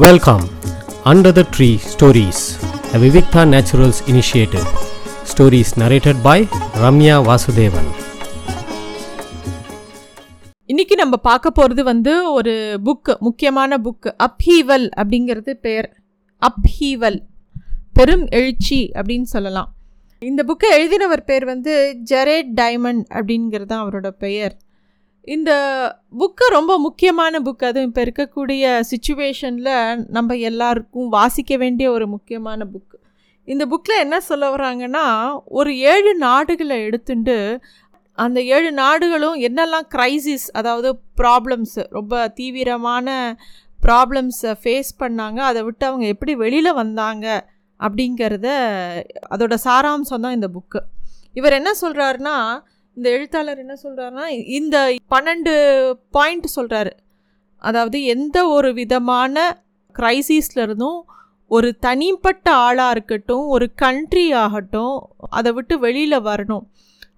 Welcome under the tree stories the Vivikta naturals initiative stories narrated by Ramya Vasudevan இன்னைக்கு நம்ம பார்க்க போகிறது வந்து ஒரு புக்கு முக்கியமான புக்கு அப்ஹீவல் அப்படிங்கிறது பெயர் அப்ஹீவல் பெரும் எழுச்சி அப்படின்னு சொல்லலாம். இந்த புக்கை எழுதினவர் பேர் வந்து ஜெரேட் டைமண்ட் அப்படிங்கிறது தான் அவரோட பெயர். இந்த புக்கு ரொம்ப முக்கியமான புக் அதுவும் இப்போ இருக்கக்கூடிய சுச்சுவேஷனில் நம்ம எல்லாருக்கும் வாசிக்க வேண்டிய ஒரு முக்கியமான புக்கு இந்த புக்கில் என்ன சொல்ல வராங்கன்னா ஒரு ஏழு நாடுகளை எடுத்துட்டு அந்த ஏழு நாடுகளும் என்னெல்லாம் க்ரைசிஸ் அதாவது ப்ராப்ளம்ஸு ரொம்ப தீவிரமான ப்ராப்ளம்ஸை ஃபேஸ் பண்ணாங்க அதை விட்டு அவங்க எப்படி வெளியில் வந்தாங்க அப்படிங்கிறத அதோட சாராம்சம் தான் இந்த புக்கு இவர் என்ன சொல்கிறாருன்னா இந்த எழுத்தாளர் என்ன சொல்கிறாருன்னா இந்த பன்னெண்டு பாயிண்ட் சொல்கிறாரு அதாவது எந்த ஒரு விதமான crisis-ல இருந்தும் ஒரு தனிப்பட்ட ஆளாக இருக்கட்டும் ஒரு கண்ட்ரி ஆகட்டும் அதை விட்டு வெளியில் வரணும்.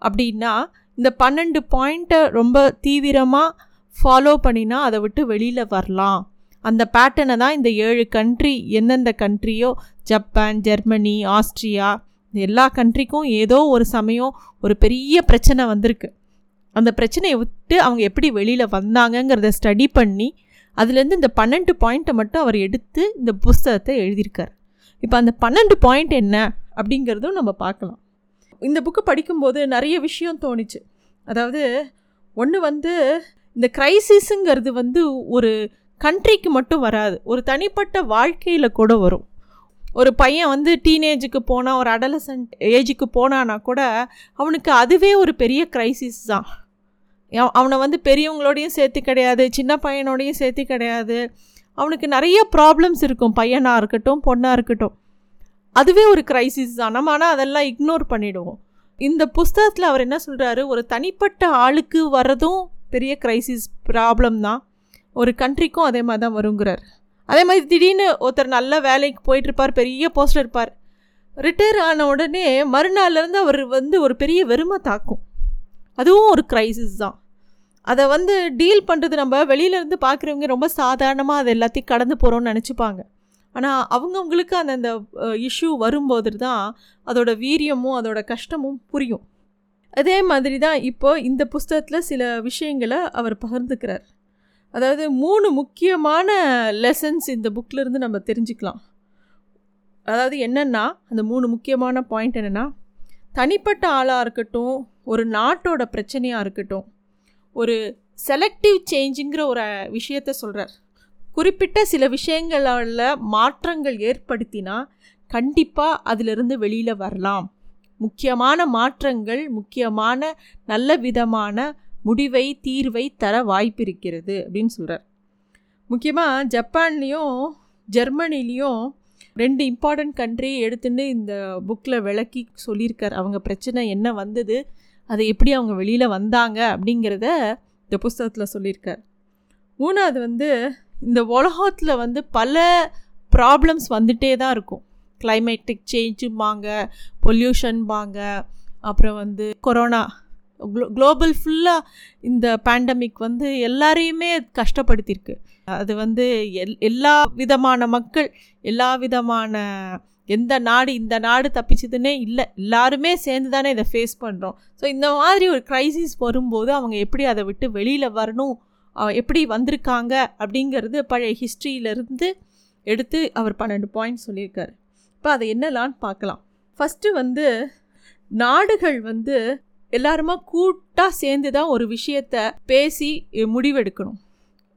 அப்படின்னா இந்த பன்னெண்டு பாயிண்ட்டை ரொம்ப தீவிரமாக ஃபாலோ பண்ணினா அதை விட்டு வெளியில் வரலாம். அந்த பேட்டர்னை தான் இந்த ஏழு கண்ட்ரி எந்தெந்த கண்ட்ரியோ ஜப்பான் ஜெர்மனி ஆஸ்ட்ரியா எல்லா கண்ட்ரிக்கும் ஏதோ ஒரு சமயம் ஒரு பெரிய பிரச்சனை வந்திருக்கு. அந்த பிரச்சனையை விட்டு அவங்க எப்படி வெளியில் வந்தாங்கங்கிறத ஸ்டடி பண்ணி அதுலேருந்து இந்த பன்னெண்டு பாயிண்ட்டை மட்டும் அவர் எடுத்து இந்த புஸ்தகத்தை எழுதியிருக்கார். இப்போ அந்த பன்னெண்டு பாயிண்ட் என்ன அப்படிங்கிறதும் நம்ம பார்க்கலாம். இந்த புக்கு படிக்கும்போது நிறைய விஷயம் தோணுச்சு. அதாவது ஒன்று வந்து இந்த க்ரைசிஸுங்கிறது வந்து ஒரு கண்ட்ரிக்கு மட்டும் வராது ஒரு தனிப்பட்ட வாழ்க்கையில் கூட வரும். ஒரு பையன் வந்து டீனேஜுக்கு போனால் ஒரு அடலசன்ட் ஏஜுக்கு போனான்னா கூட அவனுக்கு அதுவே ஒரு பெரிய க்ரைசிஸ் தான். அவனை வந்து பெரியவங்களோடையும் சேர்த்து கிடையாது சின்ன பையனோடையும் சேர்த்து கிடையாது. அவனுக்கு நிறைய ப்ராப்ளம்ஸ் இருக்கும் பையனாக இருக்கட்டும் பொண்ணாக இருக்கட்டும். அதுவே ஒரு க்ரைசிஸ் தான். நம்ம ஆனால் அதெல்லாம் இக்னோர் பண்ணிவிடுவோம் இந்த புஸ்தகத்தில் அவர் என்ன சொல்கிறாரு ஒரு தனிப்பட்ட ஆளுக்கு வர்றதும் பெரிய க்ரைசிஸ் ப்ராப்ளம் தான். ஒரு கண்ட்ரிக்கும் அதே மாதிரி தான் வருங்கிறார். அதே மாதிரி திடீர்னு ஒருத்தர் நல்ல வேலைக்கு போயிட்டுருப்பார் பெரிய போஸ்டில் இருப்பார். ரிட்டையர் ஆன உடனே மறுநாள்லேருந்து அவர் வந்து ஒரு பெரிய வெறுமை தாக்கும். அதுவும் ஒரு க்ரைசிஸ் தான். அதை வந்து டீல் பண்ணுறது நம்ம வெளியிலேருந்து பார்க்குறவங்க ரொம்ப சாதாரணமாக அதை எல்லாத்தையும் கடந்து போகிறோம்னு நினச்சிப்பாங்க. ஆனால் அவங்கவுங்களுக்கு அந்த அந்த இஷ்யூ வரும்போது தான் அதோட வீரியமும் அதோட கஷ்டமும் புரியும். அதே மாதிரி தான் இப்போ இந்த புஸ்தகத்தில் சில விஷயங்களை அவர் பகிர்ந்துக்கிறார். அதாவது மூணு முக்கியமான லெசன்ஸ் இந்த bookல நம்ம தெரிஞ்சுக்கலாம். அதாவது என்னென்னா அந்த மூணு முக்கியமான பாயிண்ட் என்னென்னா தனிப்பட்ட ஆளாக இருக்கட்டும் ஒரு நாட்டோட பிரச்சனையாக இருக்கட்டும் ஒரு செலக்டிவ் சேஞ்சுங்கிற ஒரு விஷயத்த சொல்கிறார் குறிப்பிட்ட சில விஷயங்களில் மாற்றங்கள் ஏற்படுத்தினா கண்டிப்பாக அதிலிருந்து வெளியில் வரலாம். முக்கியமான மாற்றங்கள் முக்கியமான நல்ல விதமான முடிவை தீர்வை தர வாய்ப்பிருக்கிறது அப்படின்னு சொல்கிறார் முக்கியமாக ஜப்பான்லேயும் ஜெர்மனிலையும் ரெண்டு இம்பார்ட்டண்ட் கண்ட்ரி எடுத்துன்னு இந்த புக்கில் விளக்கி சொல்லியிருக்கார். அவங்க பிரச்சனை என்ன வந்தது அதை எப்படி அவங்க வெளியில் வந்தாங்க அப்படிங்கிறத இந்த புஸ்தகத்தில் சொல்லியிருக்கார். மூணாவது வந்து இந்த உலகத்தில் வந்து பல ப்ராப்ளம்ஸ் வந்துட்டே தான் இருக்கும். கிளைமேட்டிக் சேஞ்சும்பாங்க பொல்யூஷன்பாங்க அப்புறம் வந்து கொரோனா குளோ குளோபல் ஃபுல்லாக இந்த பேண்டமிக் வந்து எல்லாரையுமே கஷ்டப்படுத்தியிருக்கு. அது வந்து எல் எல்லா விதமான மக்கள் எல்லா விதமான எந்த நாடு இந்த நாடு தப்பிச்சதுன்னே இல்லை. எல்லாருமே சேர்ந்து தானே இதை ஃபேஸ் பண்ணுறோம் ஸோ இந்த மாதிரி ஒரு க்ரைசிஸ் வரும்போது அவங்க எப்படி அதை விட்டு வெளியில் வரணும்? எப்படி வந்திருக்காங்க? அப்படிங்கிறது பழைய ஹிஸ்ட்ரியிலேருந்து எடுத்து அவர் பன்னெண்டு பாயிண்ட் சொல்லியிருக்காரு. இப்போ அதை என்னலான்னு பார்க்கலாம். ஃபஸ்ட்டு வந்து நாடுகள் வந்து எல்லாருமா கூட்டாக சேர்ந்து தான் ஒரு விஷயத்த பேசி முடிவெடுக்கணும்.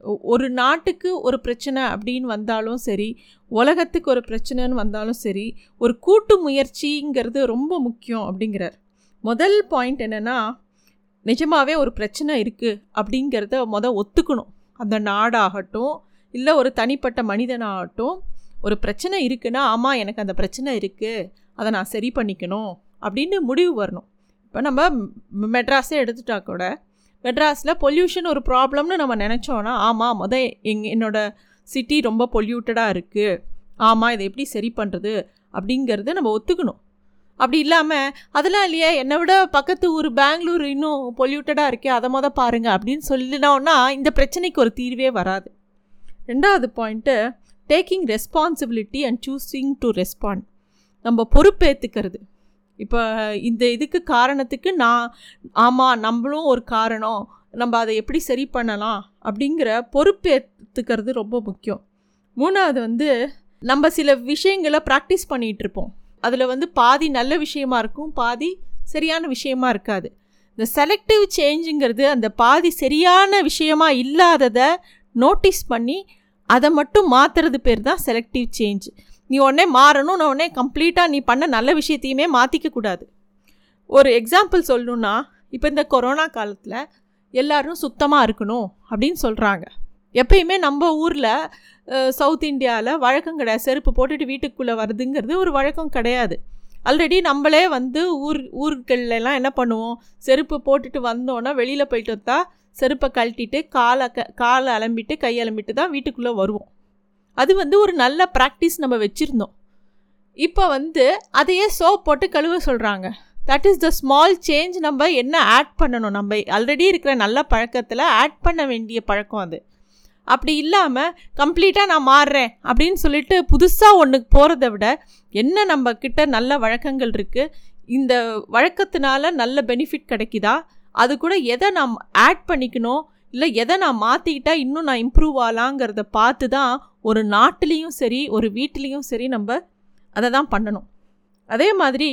ஒ- ஒரு நாட்டுக்கு ஒரு பிரச்சனை அப்படின்னு வந்தாலும் சரி உலகத்துக்கு ஒரு பிரச்சனைன்னு வந்தாலும் சரி ஒரு கூட்டு முயற்சிங்கிறது ரொம்ப முக்கியம் அப்படிங்கிறார். முதல் பாயிண்ட் என்னென்னா நிஜமாகவே ஒரு பிரச்சனை இருக்குது அப்படிங்கிறத மொதல் ஒத்துக்கணும். அந்த நாடாகட்டும் இல்லை ஒரு தனிப்பட்ட மனிதனாகட்டும் ஒரு பிரச்சனை இருக்குன்னா ஆமாம் எனக்கு அந்த பிரச்சனை இருக்குது அதை நான் சரி பண்ணிக்கணும் அப்படின்னு முடிவு வரணும். இப்போ நம்ம மெட்ராஸே எடுத்துட்டா கூட மெட்ராஸில் பொல்யூஷன் ஒரு ப்ராப்ளம்னு நம்ம நினச்சோன்னா ஆமாம் மொதல் எங் என்னோட சிட்டி ரொம்ப பொல்யூட்டடாக இருக்குது ஆமாம் இதை எப்படி சரி பண்ணுறது அப்படிங்கிறத நம்ம ஒத்துக்கணும். அப்படி இல்லாமல் அதெல்லாம் இல்லையா என்னை விட பக்கத்து ஊர் பெங்களூர் இன்னும் பொல்யூட்டடாக இருக்கே அதை மொதல் பாருங்கள் அப்படின்னு சொல்லினோன்னா இந்த பிரச்சனைக்கு ஒரு தீர்வே வராது. ரெண்டாவது point taking responsibility and choosing to respond நம்ம பொறுப்பேற்றுக்கிறது இப்போ இந்த இதுக்கு காரணத்துக்கு நான் ஆமாம் நம்மளும் ஒரு காரணம். நம்ம அதை எப்படி சரி பண்ணலாம் அப்படிங்கிற பொறுப்பேற்றுக்கிறது ரொம்ப முக்கியம். மூணாவது வந்து நம்ம சில விஷயங்களை ப்ராக்டிஸ் பண்ணிகிட்ருப்போம் அதில் வந்து பாதி நல்ல விஷயமா இருக்கும் பாதி சரியான விஷயமா இருக்காது. இந்த செலக்டிவ் சேஞ்சுங்கிறது அந்த பாதி சரியான விஷயமா இல்லாததை நோட்டீஸ் பண்ணி அதை மட்டும் மாற்றுறது பேர் தான் செலக்டிவ் சேஞ்ச் நீ உடனே மாறணும் நான் உடனே கம்ப்ளீட்டாக நீ பண்ண நல்ல விஷயத்தையுமே மாற்றிக்க கூடாது. ஒரு எக்ஸாம்பிள் சொல்லணுன்னா இப்போ இந்த கொரோனா காலத்தில் எல்லோரும் சுத்தமாக இருக்கணும் அப்படின்னு சொல்கிறாங்க எப்பயுமே நம்ம ஊரில் சவுத் இந்தியாவில் வழக்கம் கிடையாது. செருப்பு போட்டுட்டு வீட்டுக்குள்ளே வருதுங்கிறது ஒரு வழக்கம் கிடையாது. ஆல்ரெடி நம்மளே வந்து ஊர் ஊர்களெலாம் என்ன பண்ணுவோம்? செருப்பு போட்டுட்டு வந்தோன்னா வெளியில் போயிட்டு வந்தால் செருப்பை கழட்டிட்டு காலை க காலை அலம்பிட்டு கை அலம்பிட்டு தான் வீட்டுக்குள்ளே வருவோம். அது வந்து ஒரு நல்ல ப்ராக்டிஸ் நம்ம வச்சுருந்தோம். இப்போ வந்து அதையே சோப் போட்டு கழுவ சொல்கிறாங்க that is the small change நம்ம என்ன ஆட் பண்ணணும்? நம்ம ஆல்ரெடி இருக்கிற நல்ல பழக்கத்தில் ஆட் பண்ண வேண்டிய பழக்கம் அது. அப்படி இல்லாமல் கம்ப்ளீட்டாக நான் மாறுறேன் அப்படின்னு சொல்லிட்டு புதுசாக ஒன்றுக்கு போகிறத விட என்ன நம்ம கிட்ட நல்ல வழக்கங்கள் இருக்குது இந்த வழக்கத்தினால நல்ல பெனிஃபிட் கிடைக்குதா? அது கூட எதை நாம் ஆட் பண்ணிக்கணும்? இல்லை எதை நான் மாற்றிக்கிட்டா இன்னும் நான் இம்ப்ரூவ் ஆகலாங்கிறத பார்த்து தான் ஒரு நாட்டிலையும் சரி ஒரு வீட்டிலையும் சரி நம்ம அதை தான் பண்ணணும். அதே மாதிரி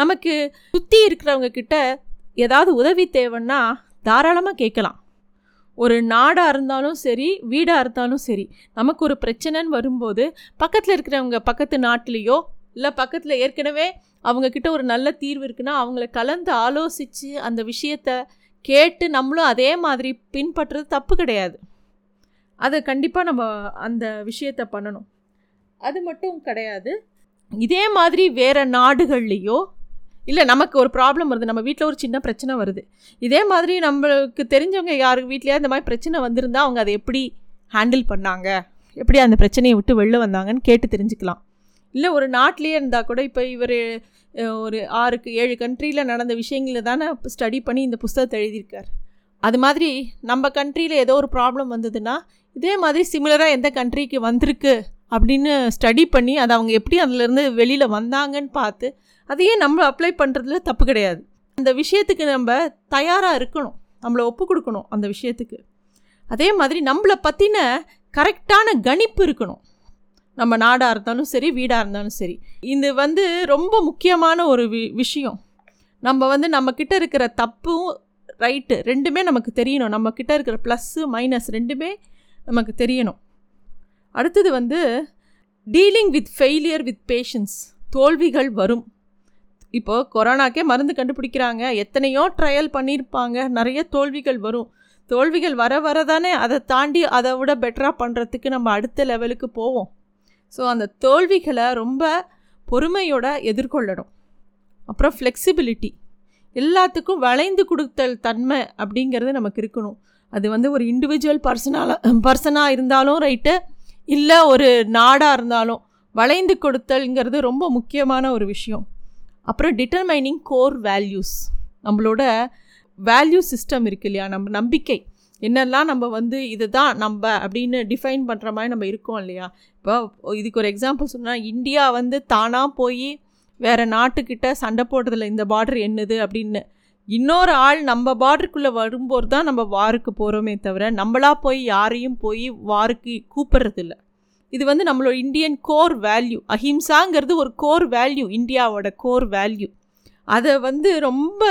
நமக்கு சுற்றி இருக்கிறவங்க கிட்ட ஏதாவது உதவி தேவைன்னா தாராளமாக கேட்கலாம். ஒரு நாடாக இருந்தாலும் சரி வீடாக இருந்தாலும் சரி நமக்கு ஒரு பிரச்சனைன்னு வரும்போது பக்கத்தில் இருக்கிறவங்க பக்கத்து நாட்டிலேயோ இல்லை பக்கத்தில் ஏற்கனவே அவங்கக்கிட்ட ஒரு நல்ல தீர்வு இருக்குன்னா அவங்கள கலந்து ஆலோசித்து அந்த விஷயத்த கேட்டு நம்மளும் அதே மாதிரி பின்பற்றுறது தப்பு கிடையாது. அதை கண்டிப்பாக நம்ம அந்த விஷயத்த பண்ணணும். அது மட்டும் கிடையாது. இதே மாதிரி வேறு நாடுகள்லேயோ இல்லை நமக்கு ஒரு ப்ராப்ளம் வருது நம்ம வீட்டில் ஒரு சின்ன பிரச்சனை வருது. இதே மாதிரி நம்மளுக்கு தெரிஞ்சவங்க யாருக்கு வீட்லேயே இந்த மாதிரி பிரச்சனை வந்திருந்தால் அவங்க அதை எப்படி ஹேண்டில் பண்ணாங்க? எப்படி அந்த பிரச்சனையை விட்டு வெளில வந்தாங்கன்னு கேட்டு தெரிஞ்சுக்கலாம். இல்லை ஒரு நாட்டிலேயே இருந்தால் கூட இப்போ இவர் ஒரு ஆறுக்கு ஏழு கண்ட்ரியில் நடந்த விஷயங்களை தானே ஸ்டடி பண்ணி இந்த புஸ்தகத்தை எழுதியிருக்கார். அது மாதிரி நம்ம கண்ட்ரியில் ஏதோ ஒரு ப்ராப்ளம் வந்ததுன்னா இதே மாதிரி சிமிலராக எந்த கண்ட்ரிக்கு வந்திருக்கு அப்படின்னு ஸ்டடி பண்ணி அதை அவங்க எப்படி அதிலேருந்து வெளியில் வந்தாங்கன்னு பார்த்து அதையே நம்ம அப்ளை பண்ணுறதுல தப்பு கிடையாது. அந்த விஷயத்துக்கு நம்ம தயாராக இருக்கணும். நம்மளை ஒப்பு கொடுக்கணும் அந்த விஷயத்துக்கு. அதே மாதிரி நம்மளை பற்றின கரெக்டான கணிப்பு இருக்கணும். நம்ம நாடாக இருந்தாலும் சரி வீடாக இருந்தாலும் சரி. இது வந்து ரொம்ப முக்கியமான ஒரு வி விஷயம். நம்ம வந்து நம்மக்கிட்ட இருக்கிற தப்பும் ரைட்டு ரெண்டுமே நமக்கு தெரியணும். நம்மக்கிட்ட இருக்கிற ப்ளஸ்ஸு மைனஸ் ரெண்டுமே நமக்கு தெரியணும். அடுத்தது வந்து dealing with failure with patience தோல்விகள் வரும். இப்போது கொரோனாக்கே மருந்து கண்டுபிடிக்கிறாங்க. எத்தனையோ ட்ரையல் பண்ணியிருப்பாங்க. நிறைய தோல்விகள் வரும். தோல்விகள் வர வர தானே அதை தாண்டி அதை விட பெட்டராக பண்ணுறதுக்கு நம்ம அடுத்த லெவலுக்கு போவோம். ஸோ அந்த தோல்விகளை ரொம்ப பொறுமையோட எதிர்கொள்ளணும். அப்புறம் ஃப்ளெக்சிபிலிட்டி எல்லாத்துக்கும் வளைந்து கொடுத்தல் தன்மை அப்படிங்கிறது நமக்கு இருக்கணும். அது வந்து ஒரு இண்டிவிஜுவல் பர்சனால பர்சனாக இருந்தாலும் ரைட்டு இல்லை ஒரு நாடாக இருந்தாலும் வளைந்து கொடுத்தல்ங்கிறது ரொம்ப முக்கியமான ஒரு விஷயம். அப்புறம் டிட்டர்மைனிங் கோர் வேல்யூஸ் நம்மளோட வேல்யூ சிஸ்டம் இருக்கு இல்லையா? நம்ம நம்பிக்கை. என்னெல்லாம் நம்ம வந்து இதுதான் நம்ம அப்படின்னு டிஃபைன் பண்ணுற மாதிரி நம்ம இருக்கோம் இல்லையா? இப்போ இதுக்கு ஒரு எக்ஸாம்பிள் சொன்னால் இந்தியா வந்து தானாக போய் வேறு நாட்டுக்கிட்ட சண்டை போடுறதில்ல இந்த பார்டர் என்னது அப்படின்னு. இன்னொரு ஆள் நம்ம பார்டருக்குள்ளே வரும்போது தான் நம்ம வாருக்கு போகிறோமே தவிர நம்மளா போய் யாரையும் போய் வாருக்கு கூப்பிட்றதில்ல. இது வந்து நம்மளோட இந்தியன் கோர் வேல்யூ அஹிம்சாங்கிறது ஒரு கோர் வேல்யூ இந்தியாவோட கோர் வேல்யூ அதை வந்து ரொம்ப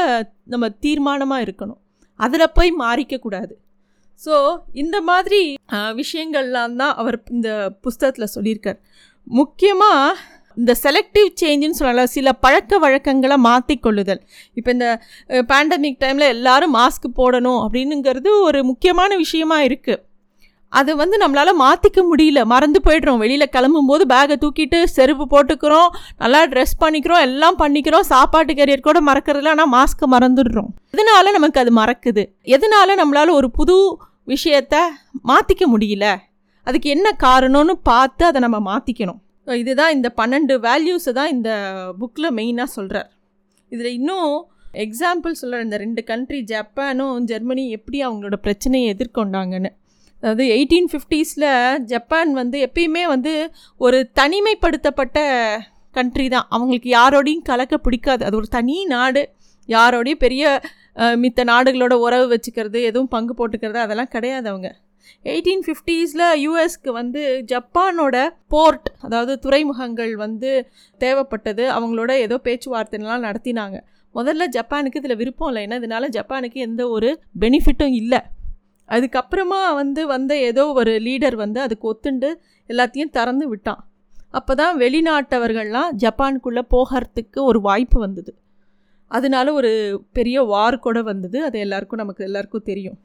நம்ம தீர்மானமாக இருக்கணும். அதில் போய் மாறிக்கக்கூடாது ஸோ இந்த மாதிரி விஷயங்கள்லாம் தான் அவர் இந்த புஸ்தகத்தில் சொல்லியிருக்கார். முக்கியமாக இந்த செலக்டிவ் சேஞ்சுன்னு சொல்லலாம் சில பழக்க வழக்கங்களை மாற்றிக்கொள்ளுதல் இப்போ இந்த பேண்டமிக் டைமில் எல்லோரும் மாஸ்க் போடணும் அப்படின்னுங்கிறது ஒரு முக்கியமான விஷயமா இருக்குது அதை வந்து நம்மளால் மாற்றிக்க முடியல. மறந்து போய்ட்றோம். வெளியில் கிளம்பும்போது பேகை தூக்கிட்டு செருப்பு போட்டுக்கிறோம் நல்லா ட்ரெஸ் பண்ணிக்கிறோம் எல்லாம் பண்ணிக்கிறோம். சாப்பாட்டு கரியர் கூட மறக்கிறதுல ஆனால் மாஸ்க்கை மறந்துடுறோம். எதனால நமக்கு அது மறக்குது? எதனால நம்மளால் ஒரு புது விஷயத்த மாற்றிக்க முடியல. அதுக்கு என்ன காரணம்னு பார்த்து அதை நம்ம மாற்றிக்கணும் இதுதான் இந்த பன்னெண்டு வேல்யூஸை தான் இந்த புக்கில் மெயினாக சொல்கிறார் இதில் இன்னும் எக்ஸாம்பிள் சொல்கிற இந்த ரெண்டு கண்ட்ரி ஜப்பானும் ஜெர்மனி எப்படி அவங்களோட பிரச்சனையை எதிர்கொண்டாங்கன்னு. அதாவது எயிட்டீன் ஃபிஃப்டீஸில் ஜப்பான் வந்து எப்பயுமே வந்து ஒரு தனிமைப்படுத்தப்பட்ட கண்ட்ரி தான். அவங்களுக்கு யாரோடையும் கலக்க பிடிக்காது. அது ஒரு தனி நாடு. யாரோடையும் பெரிய மித்த நாடுகளோட உறவு வச்சுக்கிறது எதுவும் பங்கு போட்டுக்கிறது அதெல்லாம் கிடையாது அவங்க. எயிட்டீன் ஃபிஃப்டீஸில் யூஎஸ்க்கு வந்து ஜப்பானோட போர்ட் அதாவது துறைமுகங்கள் வந்து தேவைப்பட்டது. அவங்களோட ஏதோ பேச்சுவார்த்தைலாம் நடத்தினாங்க. முதல்ல ஜப்பானுக்கு இதில் விருப்பம் இல்லை. ஏன்னா இதனால் ஜப்பானுக்கு எந்த ஒரு பெனிஃபிட்டும் இல்லை. அதுக்கப்புறமா வந்து வந்த ஏதோ ஒரு லீடர் வந்து அதுக்கு ஒத்துண்டு எல்லாத்தையும் திறந்து விட்டான். அப்போ தான் வெளிநாட்டவர்கள்லாம் ஜப்பானுக்குள்ளே போகிறதுக்கு ஒரு வாய்ப்பு வந்தது. அதனால ஒரு பெரிய வார் கூட வந்தது. அது எல்லாருக்கும் நமக்கு எல்லாருக்கும் தெரியும்.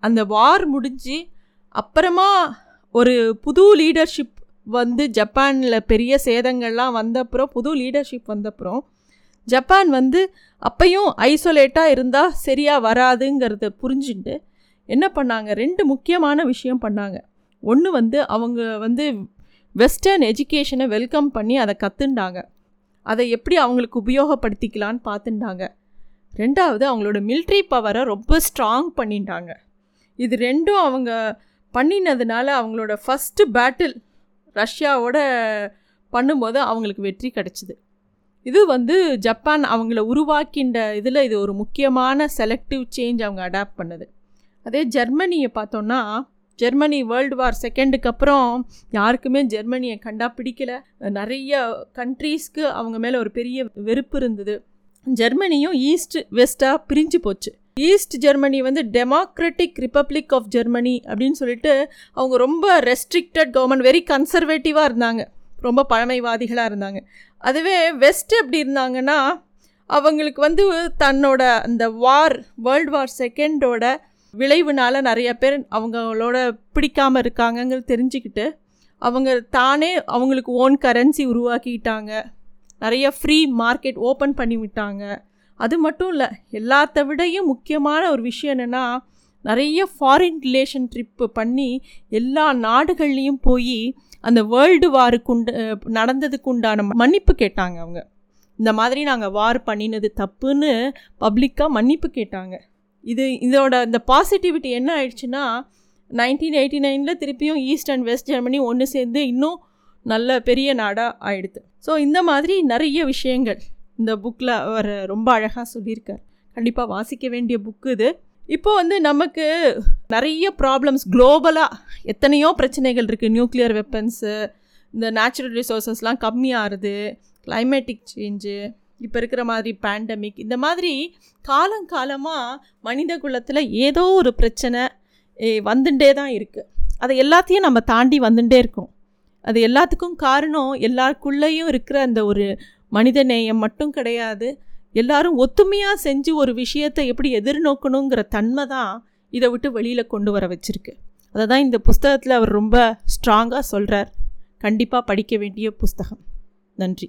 அந்த வார் முடிஞ்சு அப்புறமா ஒரு புது லீடர்ஷிப் வந்து ஜப்பானில் பெரிய சேதங்கள்லாம் வந்தப்புறம் புது லீடர்ஷிப் வந்தப்புறம் ஜப்பான் வந்து அப்பையும் ஐசோலேட்டாக இருந்தால் சரியாக வராதுங்கிறத புரிஞ்சுட்டு என்ன பண்ணாங்க? ரெண்டு முக்கியமான விஷயம் பண்ணாங்க. ஒன்று வந்து அவங்க வந்து வெஸ்டர்ன் எஜுகேஷனை வெல்கம் பண்ணி அதை கற்றுண்டாங்க அதை எப்படி அவங்களுக்கு உபயோகப்படுத்திக்கலான்னு பார்த்துட்டாங்க. ரெண்டாவது அவங்களோட மில்ட்ரி பவரை ரொம்ப ஸ்ட்ராங் பண்ணிட்டாங்க. இது ரெண்டும் அவங்க பண்ணினதுனால அவங்களோட ஃபஸ்ட்டு பேட்டில் ரஷ்யாவோட பண்ணும்போது அவங்களுக்கு வெற்றி கிடச்சிது. இது வந்து ஜப்பான் அவங்கள உருவாக்கின்ற இதில் இது ஒரு முக்கியமான செலக்டிவ் சேஞ்ச் அவங்க அடாப்ட் பண்ணுது. அதே ஜெர்மனியை பார்த்தோன்னா ஜெர்மனி வேர்ல்டு வார் செகண்டுக்கு அப்புறம் யாருக்குமே ஜெர்மனியை கண்டா பிடிக்கல நிறைய கண்ட்ரீஸ்க்கு அவங்க மேலே ஒரு பெரிய வெறுப்பு இருந்தது. ஜெர்மனியும் ஈஸ்ட் வெஸ்ட்டாக பிரிஞ்சு போச்சு. ஈஸ்ட் ஜெர்மனி வந்து டெமோக்ராட்டிக் ரிப்பப்ளிக் ஆஃப் ஜெர்மனி அப்படின்னு சொல்லிட்டு அவங்க ரொம்ப ரெஸ்ட்ரிக்டட் கவர்மெண்ட் வெரி கன்சர்வேட்டிவாக இருந்தாங்க. ரொம்ப பழமைவாதிகளாக இருந்தாங்க. அதுவே வெஸ்ட் எப்படி இருந்தாங்கன்னா அவங்களுக்கு வந்து தன்னோட அந்த வார் வேர்ல்டு வார் செகண்டோட விளைவுனால நிறைய பேர் அவங்களோட பிடிக்காமல் இருக்காங்கங்கிறது தெரிஞ்சுக்கிட்டு அவங்க தானே அவங்களுக்கு ஓன் கரன்சி உருவாக்கிட்டாங்க. நிறைய ஃப்ரீ மார்க்கெட் ஓப்பன் பண்ணி விட்டாங்க. அது மட்டும் இல்லை எல்லாத்த விடையும் முக்கியமான ஒரு விஷயம் என்னென்னா நிறைய ஃபாரின் ரிலேஷன் ட்ரிப்பு பண்ணி எல்லா நாடுகள்லேயும் போய் அந்த வேர்ல்டு வாருக்குண்டு நடந்ததுக்கு உண்டான மன்னிப்பு கேட்டாங்க அவங்க. இந்த மாதிரி நாங்கள் வார் பண்ணினது தப்புன்னு பப்ளிக்காக மன்னிப்பு கேட்டாங்க. இது இதோட இந்த பாசிட்டிவிட்டி என்ன ஆயிடுச்சுன்னா நைன்டீன் எயிட்டி நைனில் திருப்பியும் ஈஸ்ட் அண்ட் வெஸ்ட் ஜெர்மனி ஒன்று சேர்ந்து இன்னும் நல்ல பெரிய நாடாக ஆயிடுது. ஸோ இந்த மாதிரி நிறைய விஷயங்கள் இந்த புக்கில் அவர் ரொம்ப அழகாக சொல்லியிருக்கார். கண்டிப்பாக வாசிக்க வேண்டிய புக்கு இது. இப்போ வந்து நமக்கு நிறைய ப்ராப்ளம்ஸ் குளோபலாக எத்தனையோ பிரச்சனைகள் இருக்குது நியூக்ளியர் வெப்பன்ஸு இந்த நேச்சுரல் ரிசோர்ஸஸ்லாம் கம்மியாகிறது கிளைமேட்டிக் சேஞ்சு இப்போ இருக்கிற மாதிரி பேண்டமிக் இந்த மாதிரி காலங்காலமாக மனித குலத்தில் ஏதோ ஒரு பிரச்சனை வந்துட்டே தான் இருக்குது அதை எல்லாத்தையும் நம்ம தாண்டி வந்துட்டே இருக்கோம். அது எல்லாத்துக்கும் காரணம் எல்லாருக்குள்ளேயும் இருக்கிற அந்த ஒரு மனித நேயம் மட்டும் கிடையாது. எல்லாரும் ஒத்துமையாக செஞ்சு ஒரு விஷயத்தை எப்படி எதிர்நோக்கணுங்கிற தன்மை தான் இதை விட்டு வெளியில் கொண்டு வர வச்சுருக்கு. அதை தான் இந்த புஸ்தகத்தில் அவர் ரொம்ப ஸ்ட்ராங்காக சொல்கிறார் கண்டிப்பாக படிக்க வேண்டிய புஸ்தகம். நன்றி.